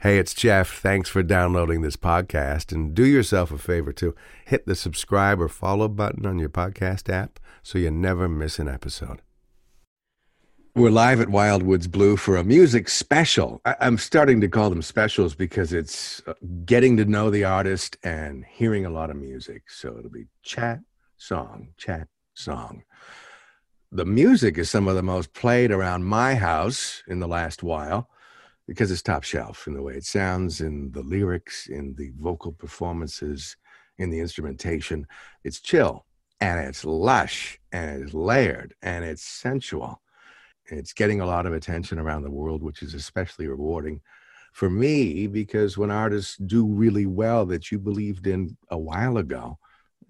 Hey, it's Jeff. Thanks for downloading this podcast. And do yourself a favor too hit the subscribe or follow button on your podcast app so you never miss an episode. We're live at Wildwoods Blue for a music special. I- I'm starting to call them specials because it's uh, getting to know the artist and hearing a lot of music. So it'll be chat, song, chat, song. The music is some of the most played around my house in the last while because it's top shelf in the way it sounds, in the lyrics, in the vocal performances, in the instrumentation. It's chill and it's lush and it's layered and it's sensual. It's getting a lot of attention around the world, which is especially rewarding for me because when artists do really well that you believed in a while ago,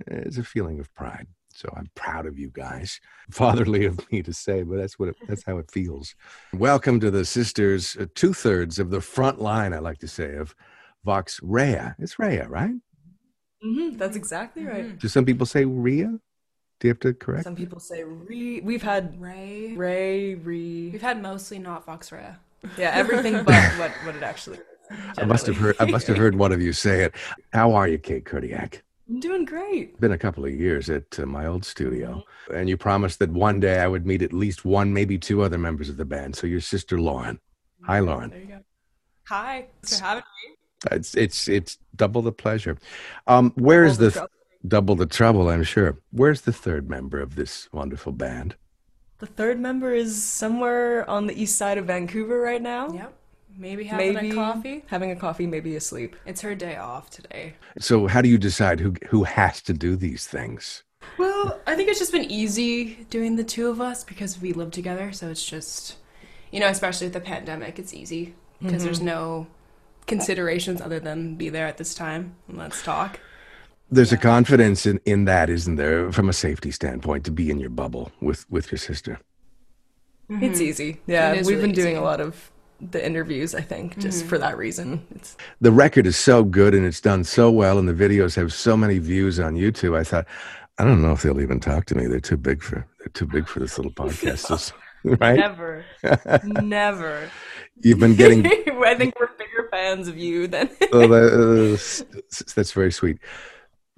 it's a feeling of pride. So I'm proud of you guys. Fatherly of me to say, but that's what it, that's how it feels. Welcome to the sisters, uh, two thirds of the front line. I like to say of Vox Rea. It's Rea, right? Mm-hmm, that's exactly right. Do some people say Ria? Do you have to correct? Some people say re. We've had Ray. Ray, re. We've had mostly not Vox Rea. Yeah, everything but what what it actually. Is, I must have heard. I must have heard one of you say it. How are you, Kate Kurdiak? I'm doing great. Been a couple of years at uh, my old studio, and you promised that one day I would meet at least one, maybe two other members of the band. So your sister Lauren. Hi, Lauren. There you go. Hi. Thanks for having me. It's it's it's double the pleasure. Um, where is Double the the double the trouble? I'm sure. Where's the third member of this wonderful band? The third member is somewhere on the east side of Vancouver right now. Yep. Maybe having Maybe a coffee. Having a coffee, maybe asleep. It's her day off today. So how do you decide who who has to do these things? Well, I think it's just been easy doing the two of us because we live together. So it's just, you know, especially with the pandemic, it's easy because there's mm-hmm. no considerations other than be there at this time and let's talk. There's a confidence in, in that, isn't there, from a safety standpoint, to be in your bubble with with your sister. It's mm-hmm. easy. Yeah, It is we've really been doing easy. a lot of the interviews. I think just for that reason. It's The record is so good and it's done so well, and the videos have so many views on YouTube. I thought, I don't know if they'll even talk to me. They're too big for they're too big for this little podcast, This- right? never, never. You've been getting I think we're bigger fans of you than. that- uh, that's very sweet.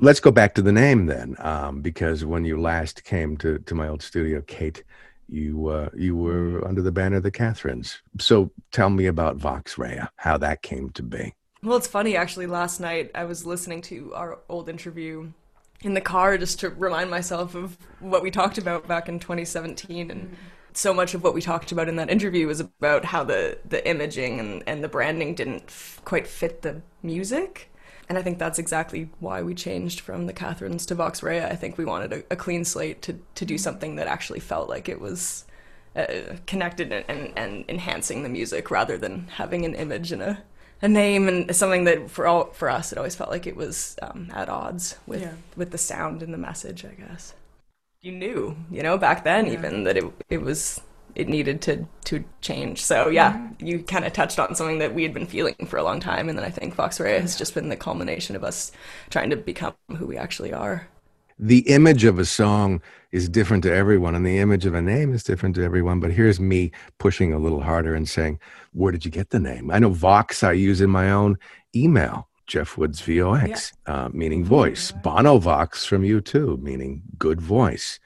Let's go back to the name then, um, because when you last came to, to my old studio, Kate, you uh, you were under the banner of the Catherines. So tell me about Vox Rea, how that came to be. Well, it's funny actually. Last night I was listening to our old interview in the car just to remind myself of what we talked about back in 2017 and so much of what we talked about in that interview was about how the the imaging and, and the branding didn't f- quite fit the music and i think that's exactly why we changed from the catherines to vox rea i think we wanted a, a clean slate to, to do something that actually felt like it was uh, connected and, and, and enhancing the music rather than having an image and a, a name and something that for all for us it always felt like it was um, at odds with Yeah. with the sound and the message I guess you knew you know back then Yeah. even that it it was it needed to to change. So yeah you kind of touched on something that we had been feeling for a long time and then I think Vox Rea has just been the culmination of us trying to become who we actually are. The image of a song is different to everyone and the image of a name is different to everyone but here's me pushing a little harder and saying where did you get the name? I know vox i use in my own email jeff woods vox uh, meaning voice. Bono vox from U2 meaning good voice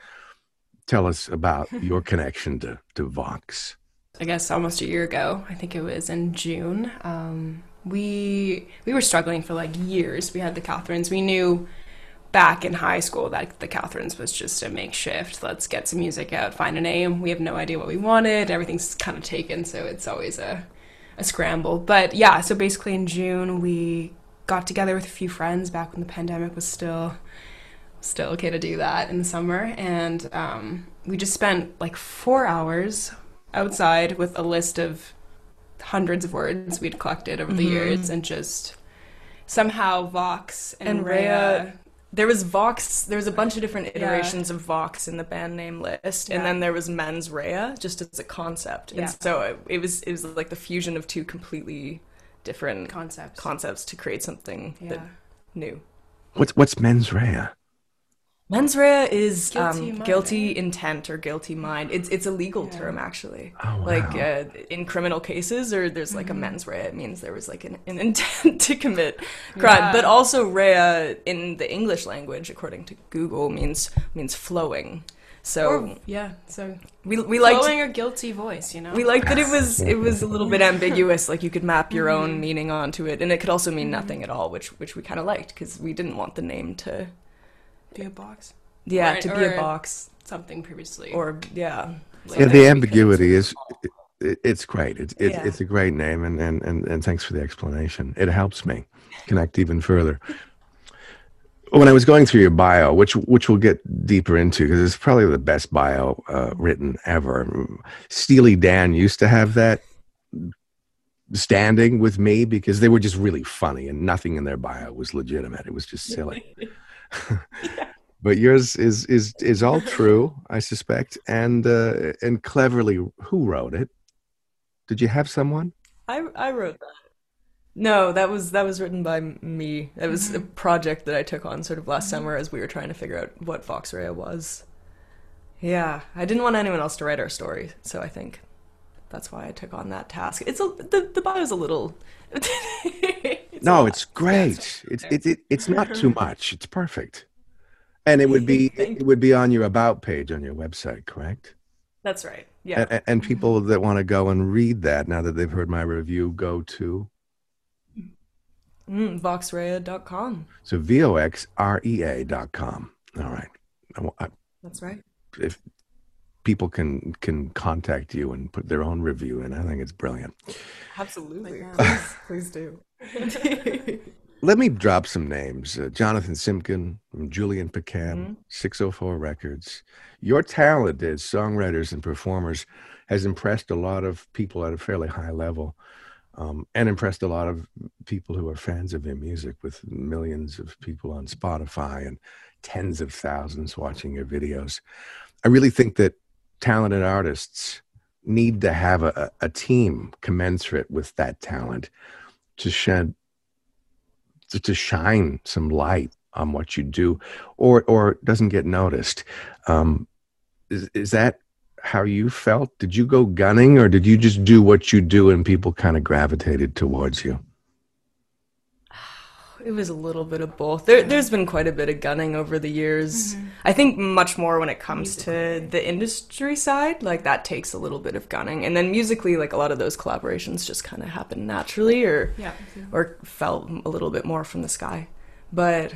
tell us about your connection to, to vox I guess almost a year ago. I think it was in June. Um, we we were struggling for like years. We had the Catherines. We knew back in high school that the Catherines was just a makeshift. Let's get some music out, find a name. We have no idea what we wanted. Everything's kind of taken, so it's always a a scramble. But yeah, so basically in June we got together with a few friends back when the pandemic was still still okay to do that in the summer and um, we just spent like four hours outside with a list of hundreds of words we'd collected over the years and just somehow vox and, And Rea, Rea- there was Vox. There was a bunch of different Yeah. iterations of Vox in the band name list, and then there was Mens Rea, just as a concept. Yeah. And so it, it was it was like the fusion of two completely different concepts concepts to create something yeah that new. what's what's mens rea Mens rea is Guilty um, guilty intent or guilty mind. It's it's a legal term actually. Oh, wow. Like uh, in criminal cases, or there's like Mm-hmm. a mens rea. It means there was like an, an intent to commit crime. Yeah. But also rea in the English language, according to Google, means means flowing. So Or, yeah, so we we liked flowing or guilty voice, you know. we liked that it was it was a little bit ambiguous. Like you could map your Mm-hmm. own meaning onto it, and it could also mean nothing at all, which which we kind of liked because we didn't want the name to be a box, yeah Or- to be a box something previously. or yeah. like Yeah, the ambiguity is it, it's great. It's it's, Yeah. it's a great name, and, and and and thanks for the explanation. It helps me connect even further. When I was going through your bio, which which we'll get deeper into because it's probably the best bio uh, written ever. Steely Dan used to have that standing with me because they were just really funny and nothing in their bio was legitimate. It was just silly. but yours is is is all true, I suspect, and uh, and cleverly. Who wrote it? Did you have someone? I I wrote that. No, that was that was written by me. It was a project that I took on sort of last summer as we were trying to figure out what Vox was. Yeah, I didn't want anyone else to write our story, so I think that's why I took on that task. It's a the the bio's a little. It's no, lot. it's great. It's it, it it's not too much. It's perfect, and it would be Thank it would be on your about page on your website, correct? That's right. Yeah. And, and people that want to go and read that now that they've heard my review, go to Mm, voxrea.com. so v o x r e a dot com. All right. I I- That's right. if people can can contact you and put their own review in, I think it's brilliant. Absolutely. Like Please, please do. Let me drop some names. Uh, Jonathan Simkin from Julian Picab, Mhm. 604 Records. Your talent as songwriters and performers has impressed a lot of people at a fairly high level um, and impressed a lot of people who are fans of your music with millions of people on Spotify and tens of thousands watching your videos. I really think that talented artists need to have a, a team commensurate with that talent to shed to, to shine some light on what you do or or doesn't get noticed. Um is, is that how you felt? Did you go gunning or did you just do what you do and people kind of gravitated towards you It was a little bit of both. There, there's been quite a bit of gunning over the years. Mm-hmm. I think much more when it comes to the industry side. Like that takes a little bit of gunning, and then musically, like a lot of those collaborations just kind of happen naturally, or yeah, or fell a little bit more from the sky. But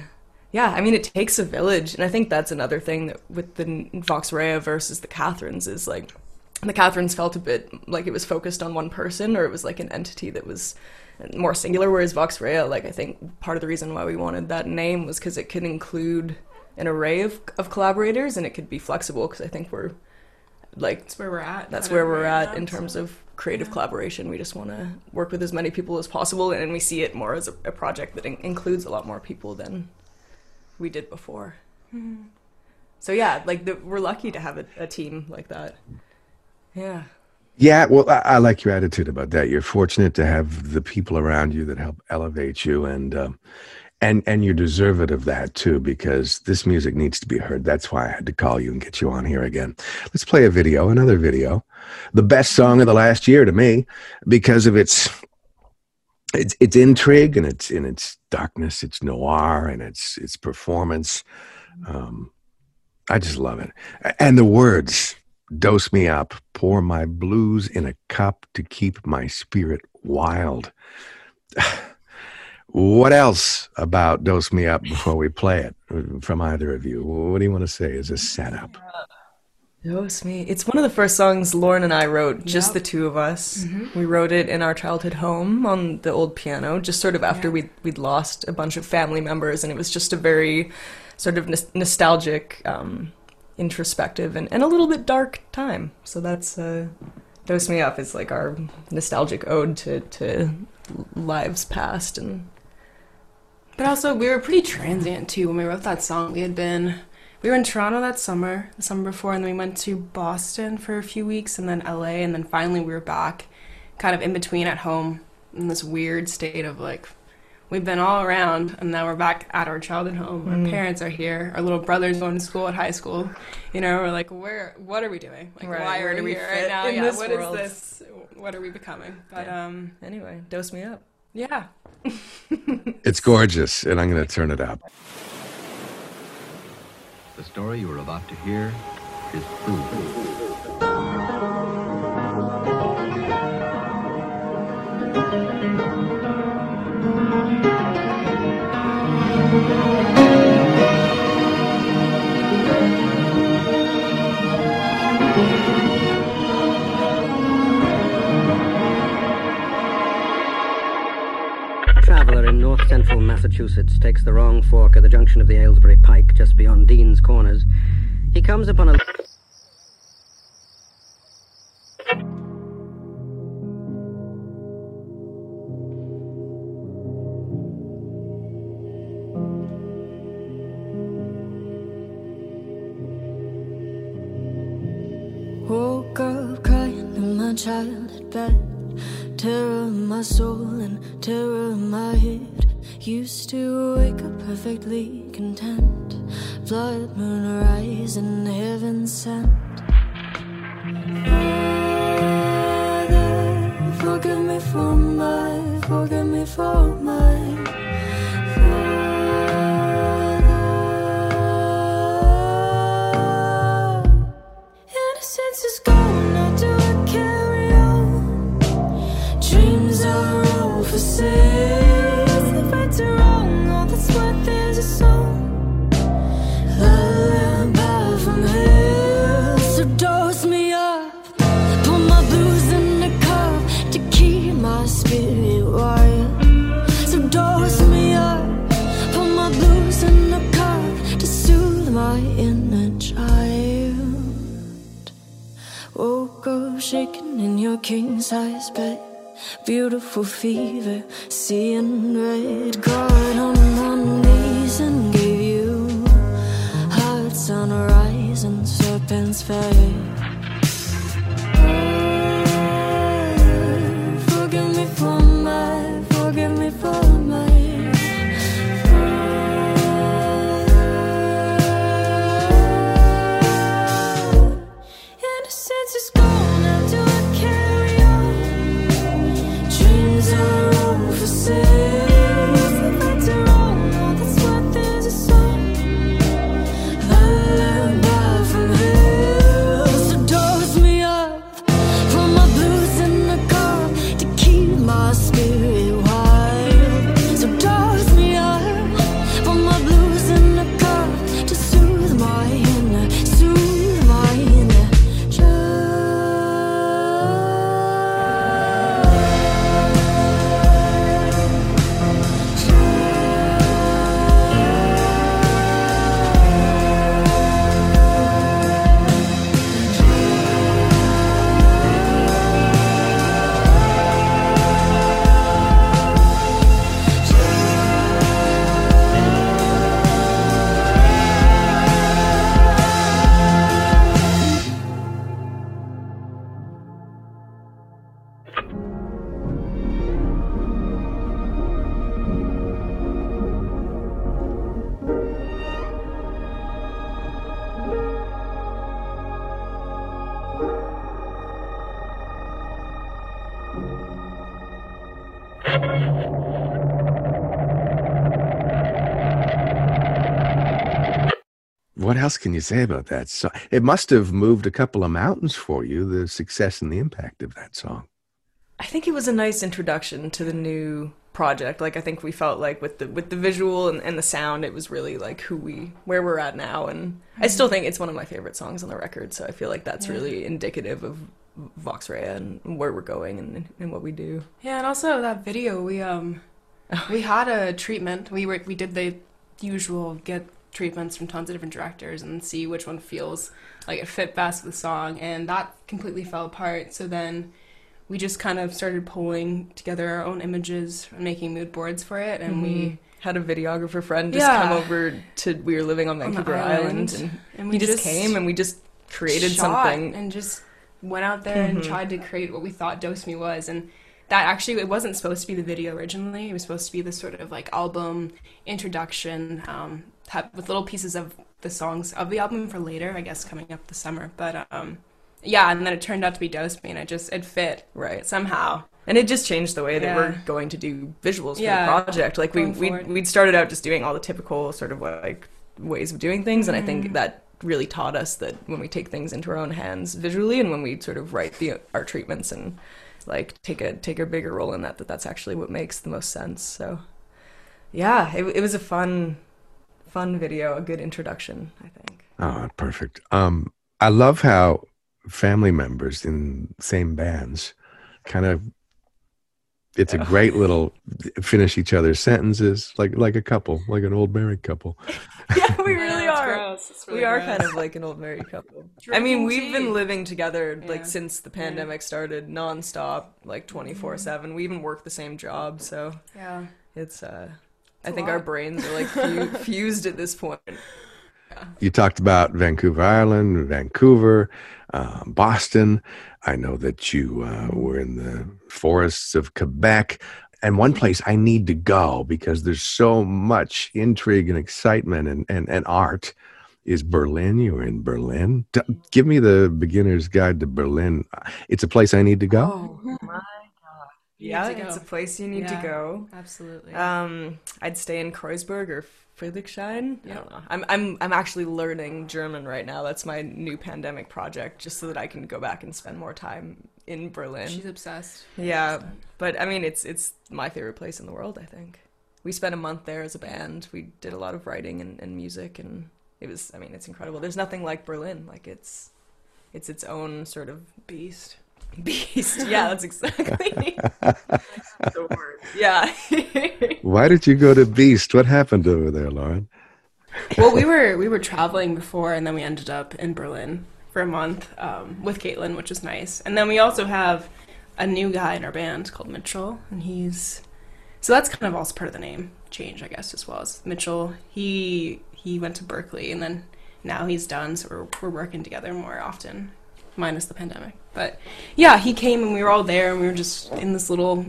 yeah, I mean, it takes a village, and I think that's another thing that with the Vox Rea versus the Catherines is like the Catherines felt a bit like it was focused on one person, or it was like an entity that was more singular. Whereas Vox Rea, like I think part of the reason why we wanted that name was because it could include an array of of collaborators, and it could be flexible. Because I think we're like that's where we're at. that's where we're at in terms so- of creative yeah. collaboration. We just want to work with as many people as possible, and we see it more as a, a project that in- includes a lot more people than we did before. Mm-hmm. So yeah, like the, we're lucky to have a, a team like that. Yeah, yeah well I, I like your attitude about that. You're fortunate to have the people around you that help elevate you and um and and you're deserved of that too because this music needs to be heard. That's why i had to call you and get you on here again. Let's play a video another video the best song of the last year to me because of its its its intrigue and its in its darkness its noir and its its performance. Um i just love it. And the words dose me up pour my blues in a cup to keep my spirit wild what else about dose me up before we play it from either of you what do you want to say as a setup Dose me. It's one of the first songs Lauren and I wrote, just Yep. the two of us. We wrote it in our childhood home on the old piano, just sort of after Yeah. we'd, we'd lost a bunch of family members, and it was just a very sort of nos- nostalgic, um, introspective, and, and a little bit dark time. So that's uh, Dose Me Up is like our nostalgic ode to, to lives past. and But also, we were pretty transient too when we wrote that song. We had been, we were in Toronto that summer, the summer before, and then we went to Boston for a few weeks, and then LA, and then finally we were back, kind of in between at home, in this weird state of like, we've been all around, and now we're back at our childhood home. Our parents are here. Our little brother's going to school at high school. You know, we're like, where? What are we doing? Like, Right, why where are do we we here right now? in yeah, this what is world? this? What are we becoming? But um, Anyway, dose me up. yeah. It's gorgeous, and I'm going to turn it up. The story you are about to hear is true. Traveller in north central Massachusetts takes the wrong fork at the junction of the Aylesbury Pike, just beyond Dean's Corners. He comes upon a. my childhood bed. Terror in my soul and terror in my head. Used to wake up perfectly content. Blood moon rising, heaven sent. My inner child. Woke up shaking in your king size bed. Beautiful fever, seeing red. Got on my knees and gave you hearts on a and serpents fed. Forgive me for else can you say about that song? It must have moved a couple of mountains for you, the success and the impact of that song. I think it was a nice introduction to the new project. Like I think we felt like with the with the visual and, and the sound, it was really like who we where we're at now. And I still think it's one of my favorite songs on the record. So I feel like that's really indicative of Vox Rea and where we're going and, and what we do. Yeah, and also that video, we um, we had a treatment. We were we did the usual get treatments from tons of different directors and see which one feels like it fit best with the song, and that completely fell apart. So then we just kind of started pulling together our own images and making mood boards for it, and we mm-hmm. Had a videographer friend just Yeah. come over to we were living on On Vancouver island, Island, and, and he just, came and we just created something. and just went out there and mm-hmm. tried to create what we thought Dose Me was and that actually it wasn't supposed to be the video originally. It was supposed to be this sort of like album introduction um, with little pieces of the songs of the album for later, I guess, coming up this summer. But um, yeah, and then it turned out to be Dose Me, and it just it fit Right. somehow. And it just changed the way that Yeah. we're going to do visuals for Yeah, the project. Like we we we'd started out just doing all the typical sort of like ways of doing things, and I Mm-hmm. think that really taught us that when we take things into our own hands visually, and when we sort of write the art treatments and like take a take a bigger role in that, that that's actually what makes the most sense. So yeah, it, it was a fun fun video, a good introduction, I think. Oh, perfect. Um, I love how family members in same bands kind of. It's a great little finish each other's sentences like like a couple, like an old married couple. Yeah, we really are. It's we are kind of like an old married couple. I mean, we've been living together Yeah. like since the pandemic started, nonstop, like twenty four seven. We even work the same job, so yeah. it's. uh I think our brains are like fu- fused at this point. You talked about Vancouver Island, Vancouver, uh, Boston. I know that you uh, were in the forests of Quebec. And one place I need to go because there's so much intrigue and excitement and, and, and art is Berlin. You were in Berlin. D- give me the beginner's guide to Berlin. It's a place I need to go. Oh my god! You Yeah, need to it's a place you need Yeah. to go. Absolutely. Um, I'd stay in Kreuzberg or Friedrichshain. I don't know. I'm I'm I'm actually learning German right now. That's my new pandemic project, just so that I can go back and spend more time in Berlin. She's obsessed. Yeah, but I mean, it's it's my favorite place in the world. I think we spent a month there as a band. We did a lot of writing and, and music, and it was. I mean, it's incredible. There's nothing like Berlin. Like it's it's its own sort of Beast. Beast. Yeah, that's exactly the word. Yeah. Why did you go to Beast? What happened over there, Lauren? well, we were we were traveling before, and then we ended up in Berlin for a month um, with Caitlin, which is nice. And then we also have a new guy in our band called Mitchell, and he's so that's kind of also part of the name change, I guess, as well as Mitchell. He he went to Berkeley, and then now he's done, so we're we're working together more often, minus the pandemic. But yeah, he came and we were all there, and we were just in this little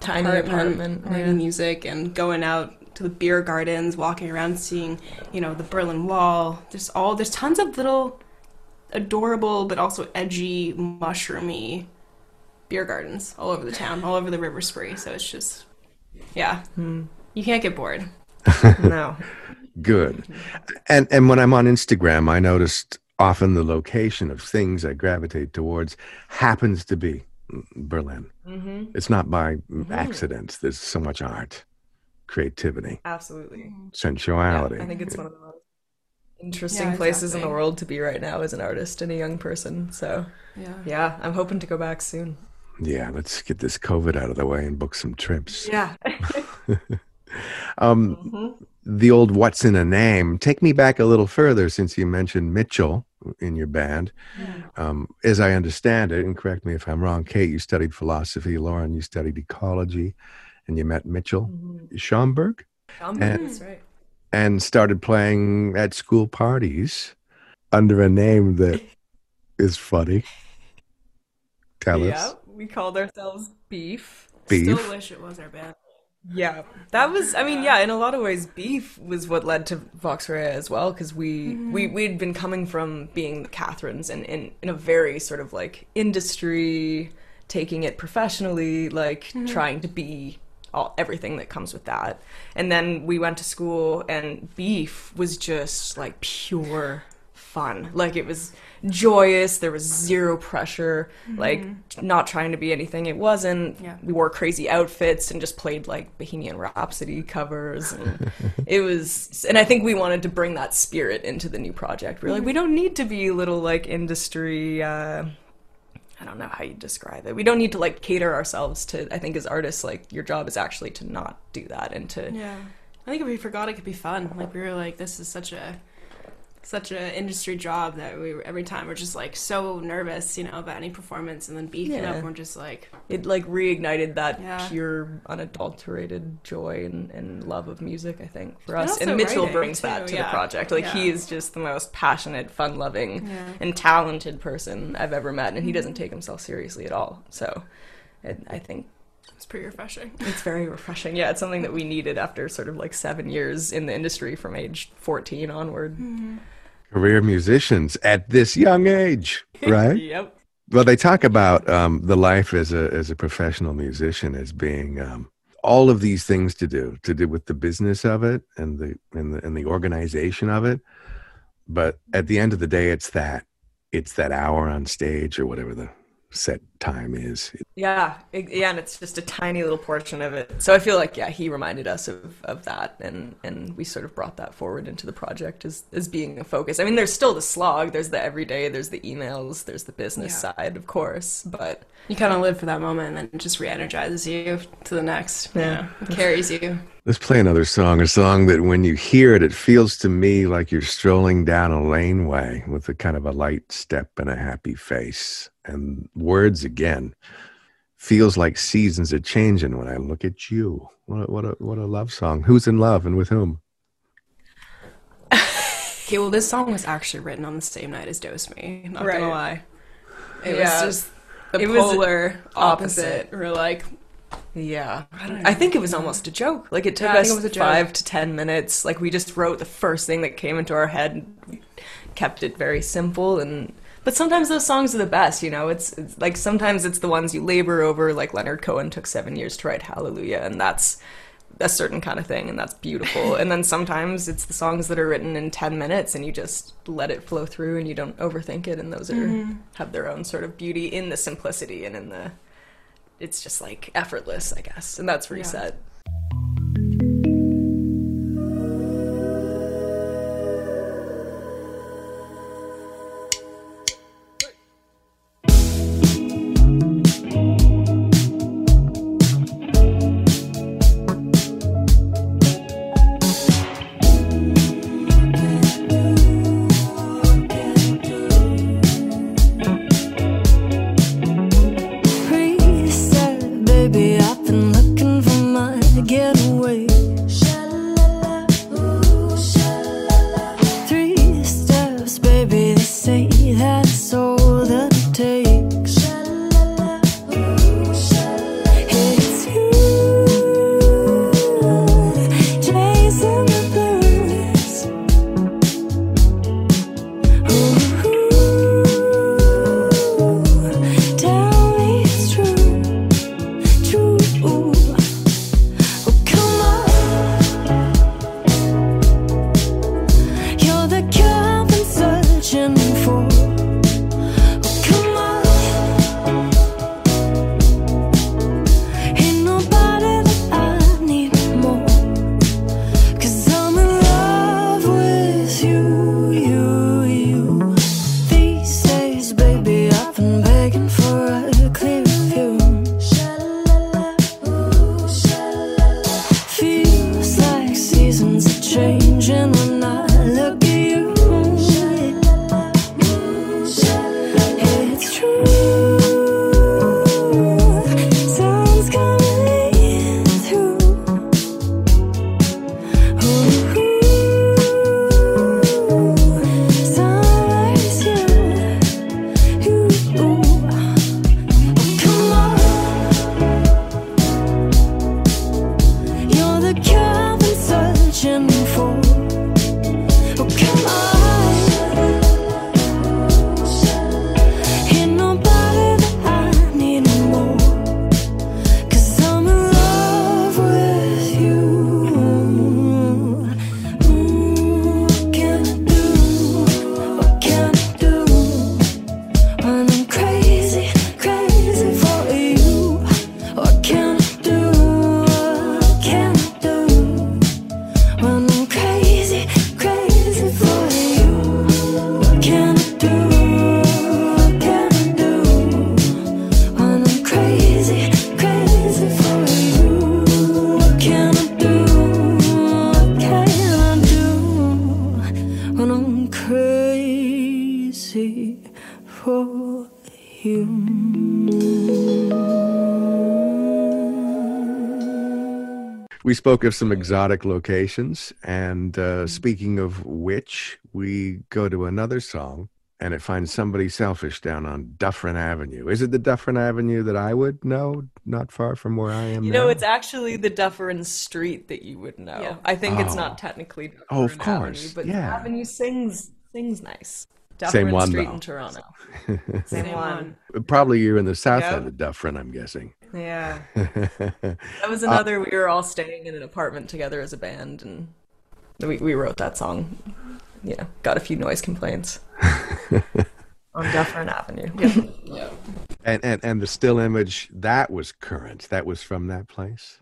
Tiny apartment, writing yeah. music and going out to the beer gardens, walking around, seeing, you know, the Berlin Wall. There's all there's tons of little adorable but also edgy, mushroomy beer gardens all over the town, all over the River Spree. So it's just, yeah, hmm. you can't get bored. no. Good. And and when I'm on Instagram, I noticed often the location of things I gravitate towards happens to be Berlin. hmm It's not by accident. There's so much art, creativity, Absolutely. sensuality. I think it's one of the most interesting Yeah, places in the world to be right now as an artist and a young person. So Yeah. yeah, I'm hoping to go back soon. yeah, let's get this COVID out of the way and book some trips. Yeah. Um, the old "What's in a Name." Take me back a little further, since you mentioned Mitchell in your band. Um, as I understand it, and correct me if I'm wrong, Kate, you studied philosophy. Lauren, you studied ecology, and you met Mitchell Schomburg Um, And- that's right. and started playing at school parties under a name that is funny. Tell us. Yeah, us. we called ourselves Beef. Beef. Still wish it was our band. Yeah, that was. I mean, yeah, in a lot of ways, beef was what led to Vox Rea as well, because we mm-hmm. we we'd been coming from being the Catherines and in in a very sort of like industry, taking it professionally, like mm-hmm. trying to be all everything that comes with that. And then we went to school, and beef was just like pure fun. Like it was joyous. There was zero pressure. Like not trying to be anything it wasn't. Yeah. We wore crazy outfits and just played like Bohemian Rhapsody covers. And it was, and I think we wanted to bring that spirit into the new project. We are like, we don't need to be little like industry. Uh, I don't know how you describe it. We don't need to like cater ourselves to. I think as artists, like your job is actually to not do that and to Yeah. I think if we forgot it could be fun. Like we were like, this is such a such an industry job that we every time we're just like so nervous, you know, about any performance and then beefing Yeah. up and we're just like it like reignited that Yeah. pure unadulterated joy and, and love of music i think for us and, mitchell brings that too, to the project like he is just the most passionate fun loving Yeah. and talented person i've ever met and he doesn't take himself seriously at all so it, i think It's pretty refreshing. It's very refreshing. Yeah, it's something that we needed after sort of like seven years in the industry from age 14 onward. Mm-hmm. Career musicians at this young age, right? Yep. Well, they talk about um, the life as a as a professional musician as being um, all of these things to do to do with the business of it and the and the and the organization of it. But at the end of the day, it's that it's that hour on stage or whatever the set time is. Yeah, it- yeah, and it's just a tiny little portion of it. So I feel like yeah, he reminded us of, of that, and and we sort of brought that forward into the project as as being a focus. I mean, there's still the slog, there's the everyday, there's the emails, there's the business Yeah. side, of course, but You kind of live for that moment, and then it just re-energizes you to the next. Yeah. it carries you. Let's play another song, a song that when you hear it, it feels to me like you're strolling down a laneway with a kind of a light step and a happy face. And words again feels like seasons are changing when I look at you. What a, what a, what a love song. Who's in love and with whom? Okay, well, this song was actually written on the same night as Dose Me. Not Right. gonna lie, it Yeah. was just the It polar opposite. opposite. We're like, Yeah. I, don't know. think it was almost a joke. Like it took Yeah, us it was a five to ten minutes. Like we just wrote the first thing that came into our head and kept it very simple and but sometimes those songs are the best, you know. It's, it's like sometimes it's the ones you labor over, like Leonard Cohen took seven years to write Hallelujah, and that's a certain kind of thing, and that's beautiful. and then sometimes it's the songs that are written in ten minutes, and you just let it flow through, and you don't overthink it, and those are Mm-hmm. have their own sort of beauty in the simplicity and in the it's just like effortless, I guess, and that's reset. Reset, We spoke of some exotic locations. And uh, speaking of which, we go to another song and it finds somebody selfish down on Dufferin Avenue. Is it the Dufferin Avenue that I would know, not far from where I am You now? it's actually the Dufferin Street that you would know. Yeah. I think it's Oh. not technically Dufferin Oh, of Avenue, course, but yeah. Avenue sings sings nice. Dufferin Same one, Street though. in Toronto. Same Same one. one. Probably you're in the south Yep. end of Dufferin, I'm guessing. Yeah. That was uh, another. we were all staying in an apartment together as a band, and we we wrote that song. You know, got a few noise complaints on Dufferin Avenue. Yep. Yeah. and, and and the still image that was current. That was from that place.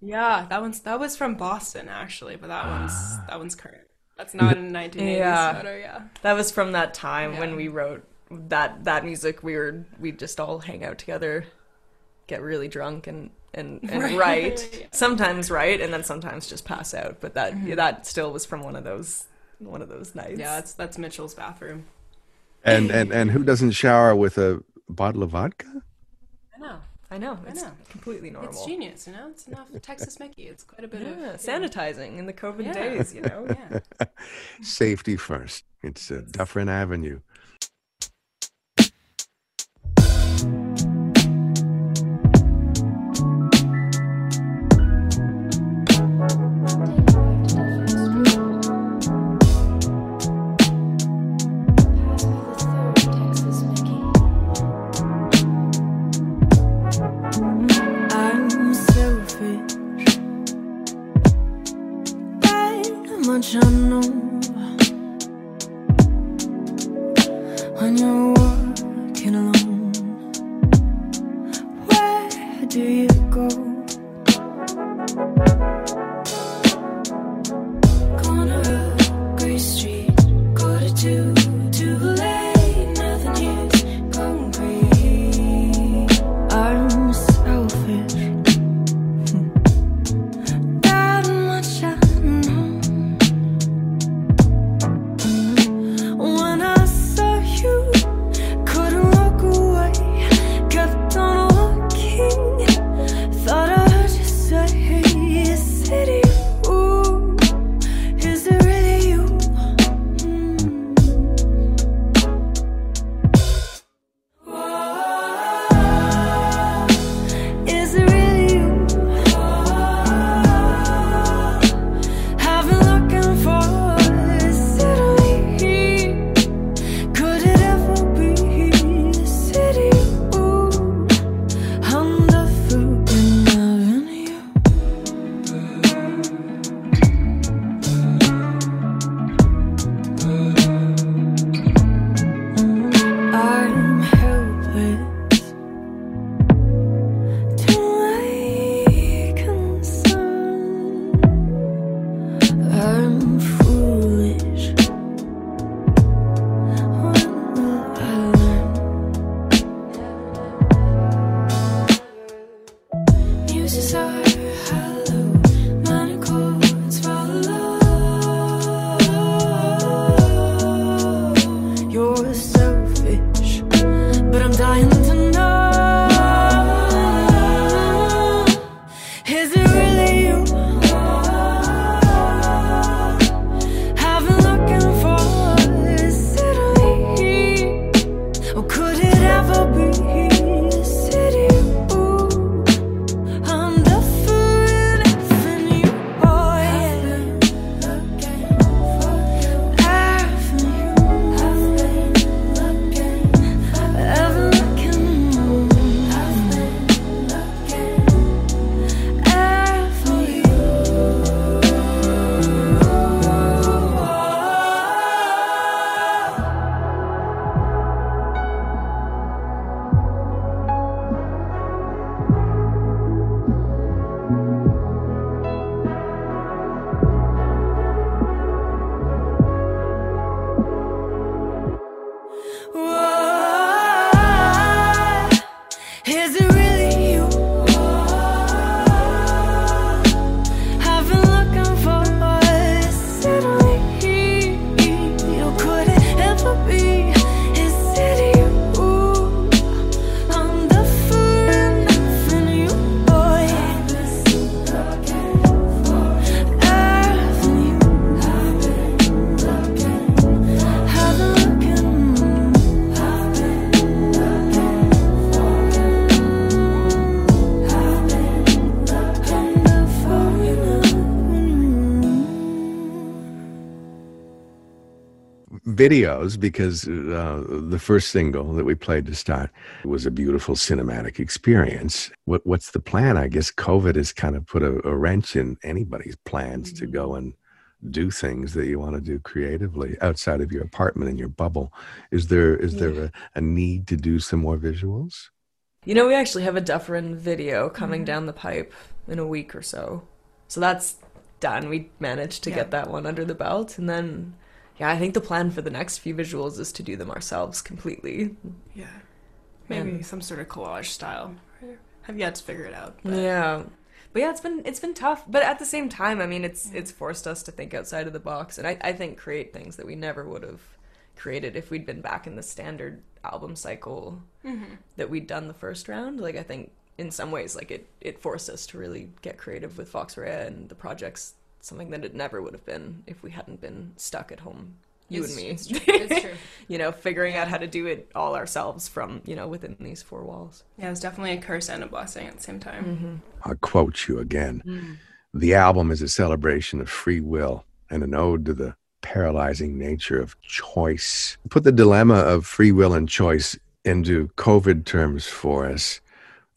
Yeah, that one's that was from Boston actually, but that one's ah. that one's current. That's not in 1980s Yeah. photo, oh, yeah. That was from that time when we wrote that that music. We were we just all hang out together, get really drunk and and, and Right. write. Yeah. Sometimes write and then sometimes just pass out. But that Mm-hmm. that still was from one of those one of those nights. Yeah, that's that's Mitchell's bathroom. And and and who doesn't shower with a bottle of vodka? I know. I know. It's know. completely normal. It's genius, you know? It's enough Texas Mickey. It's quite a bit Yeah, of sanitizing in the COVID Yeah. days, you know. Yeah. Safety first. It's uh, Dufferin Avenue. Videos because uh, the first single that we played to start was a beautiful cinematic experience. What, what's the plan? I guess COVID has kind of put a, a wrench in anybody's plans to go and do things that you want to do creatively outside of your apartment and your bubble. Is there is there a, a need to do some more visuals? You know, we actually have a Dufferin video coming down the pipe in a week or so. So that's done. We managed to Yeah. get that one under the belt. And then, yeah, I think the plan for the next few visuals is to do them ourselves completely. Yeah. Maybe And- some sort of collage style. Have yet to figure it out. but- Yeah. But yeah, it's been it's been tough. But at the same time, I mean it's it's forced us to think outside of the box and I, I think create things that we never would have created if we'd been back in the standard album cycle mm-hmm. that we'd done the first round. Like I think in some ways like it, it forced us to really get creative with Vox Rea and the projects something that it never would have been if we hadn't been stuck at home. You It's- and me. It's true. It's true. you know, figuring out how to do it all ourselves from, you know, within these four walls. Yeah, it was definitely a curse and a blessing at the same time. Mm-hmm. I'll quote you again. The album is a celebration of free will and an ode to the paralyzing nature of choice. Put the dilemma of free will and choice into COVID terms for us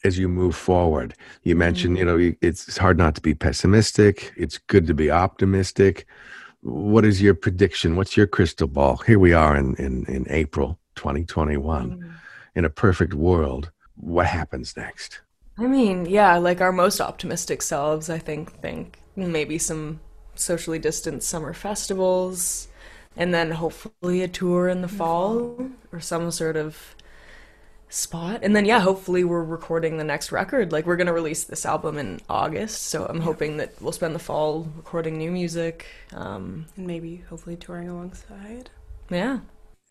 as you move forward. You mentioned, you know, you- it's it's hard not to be pessimistic. It's good to be optimistic. What is your prediction? What's your crystal ball? Here we are in, in, in April 2021. Mm-hmm. In a perfect world, what happens next? I mean, yeah, like our most optimistic selves, I think, think maybe some socially distanced summer festivals, and then hopefully a tour in the mm-hmm. fall or some sort of spot. And then, yeah, hopefully we're recording the next record. Like, we're going to release this album in August, so I'm hoping that we'll spend the fall recording new music. Um, And maybe, hopefully, touring alongside. yeah.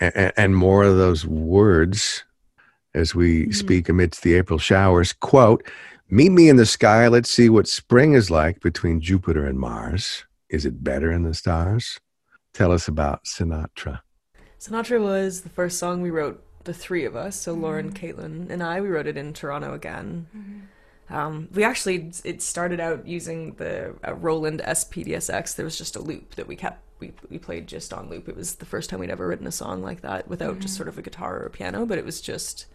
and, and more of those words as we speak amidst the April showers. Quote, Meet me in the sky. Let's see what spring is like between Jupiter and Mars. Is it better in the stars? Tell us about Sinatra. Sinatra was the first song we wrote, the three of us. So Lauren, Caitlin, and I. We wrote it in Toronto again. Um, we actually it started out using the uh, Roland SPD-SX. There was just a loop that we kept. We, we played just on loop. It was the first time we'd ever written a song like that without just sort of a guitar or a piano. But it was just,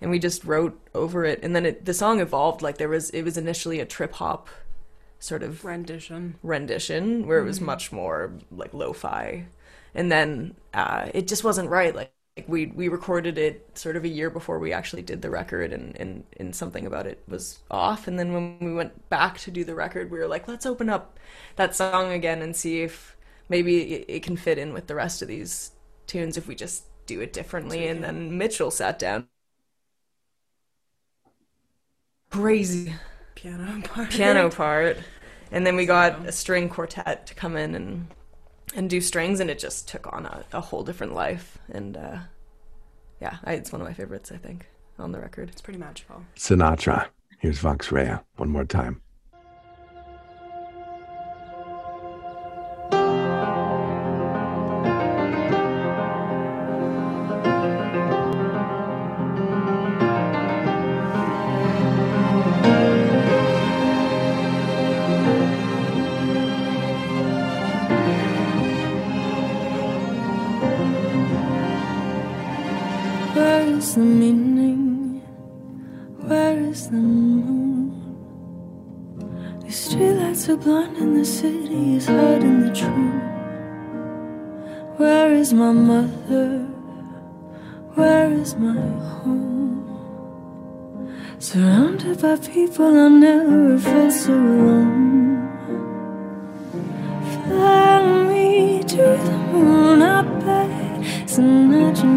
and we just wrote over it. And then it, the song evolved. Like there was, it was initially a trip hop, sort of Rendition. rendition where it was much more like lo-fi and then uh, it just wasn't right like we we recorded it sort of a year before we actually did the record and, and and something about it was off. And then when we went back to do the record we were like let's open up that song again and see if maybe it, it can fit in with the rest of these tunes if we just do it differently. And then mitchell sat down. Crazy. Piano part. piano part. And then we got a string quartet to come in and and do strings and it just took on a, a whole different life and uh yeah I, it's one of my favorites i think on the record It's pretty magical. Sinatra. Here's Vox Rea one more time. My mother? Where is my home? Surrounded by people I never felt so alone. Fly me to the moon, I beg. So that you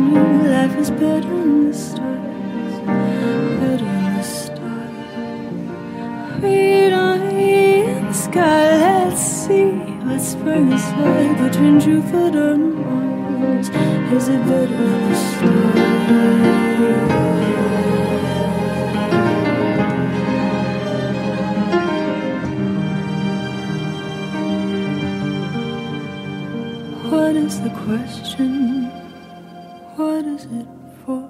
life is better in the stars. Better in the stars. Read on in the sky, let's see what spring is like between Jupiter and Mars. Is it better in the? What is the question? What is it for?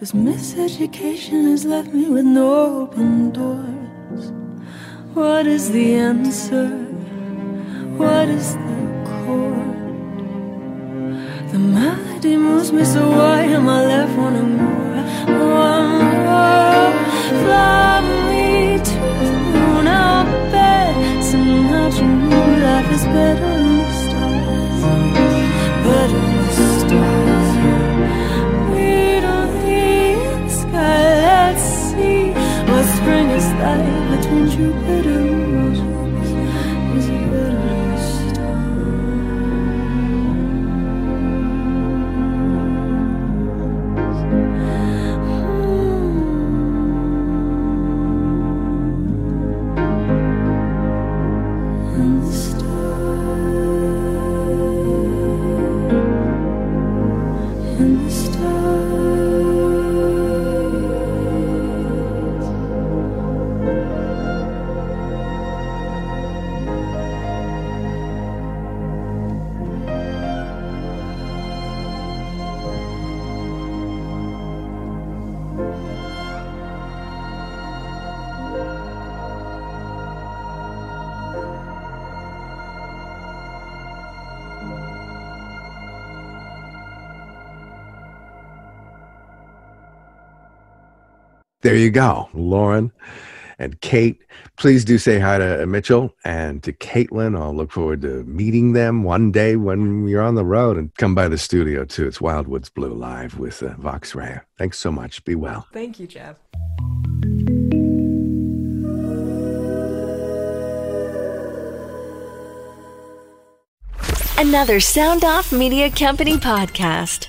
This miseducation has left me with no open doors. What is the answer? What is the? The melody moves me so why am I left wanting more? One more. Fly me to the moon. I'll bet life is better than the stars. Better than the stars. The sky. Let's see what spring is like between There you go, Lauren and Kate. Please do say hi to Mitchell and to Caitlin. I'll look forward to meeting them one day when you're on the road and come by the studio too. It's Wildwoods Blue live with uh, Vox Rea. Thanks so much. Be well. Thank you, Jeff. Another Sound Off Media Company podcast.